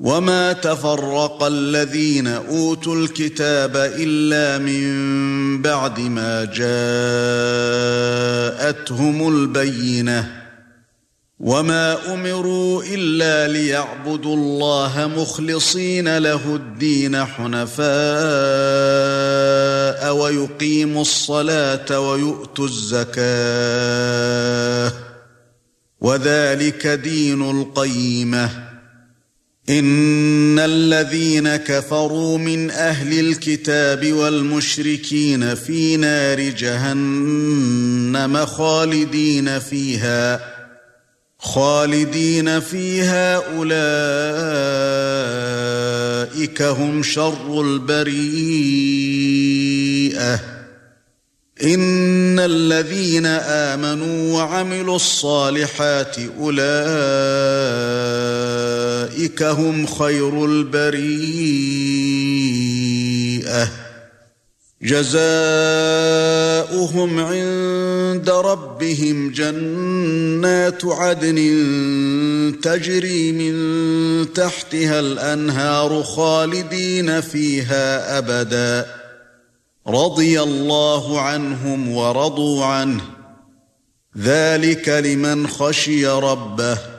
وما تفرق الذين اوتوا الكتاب الا من بعد ما جاءتهم البينه وما امروا الا ليعبدوا الله مخلصين له الدين حنفاء ويقيموا الصلاه ويؤتوا الزكاه وذلك دين القيمه ان الذين كفروا من أهل الكتاب والمشركين في نار جهنم خالدين فيها خالدين فيها اولئك هم شر البريئه ان الذين امنوا وعملوا الصالحات اولئك هم خير البريئة. جزاؤهم عند ربهم جنات عدن تجري من تحتها الأنهار خالدين فيها أبدا. رضي الله عنهم ورضوا عنه. ذلك لمن خشي ربه.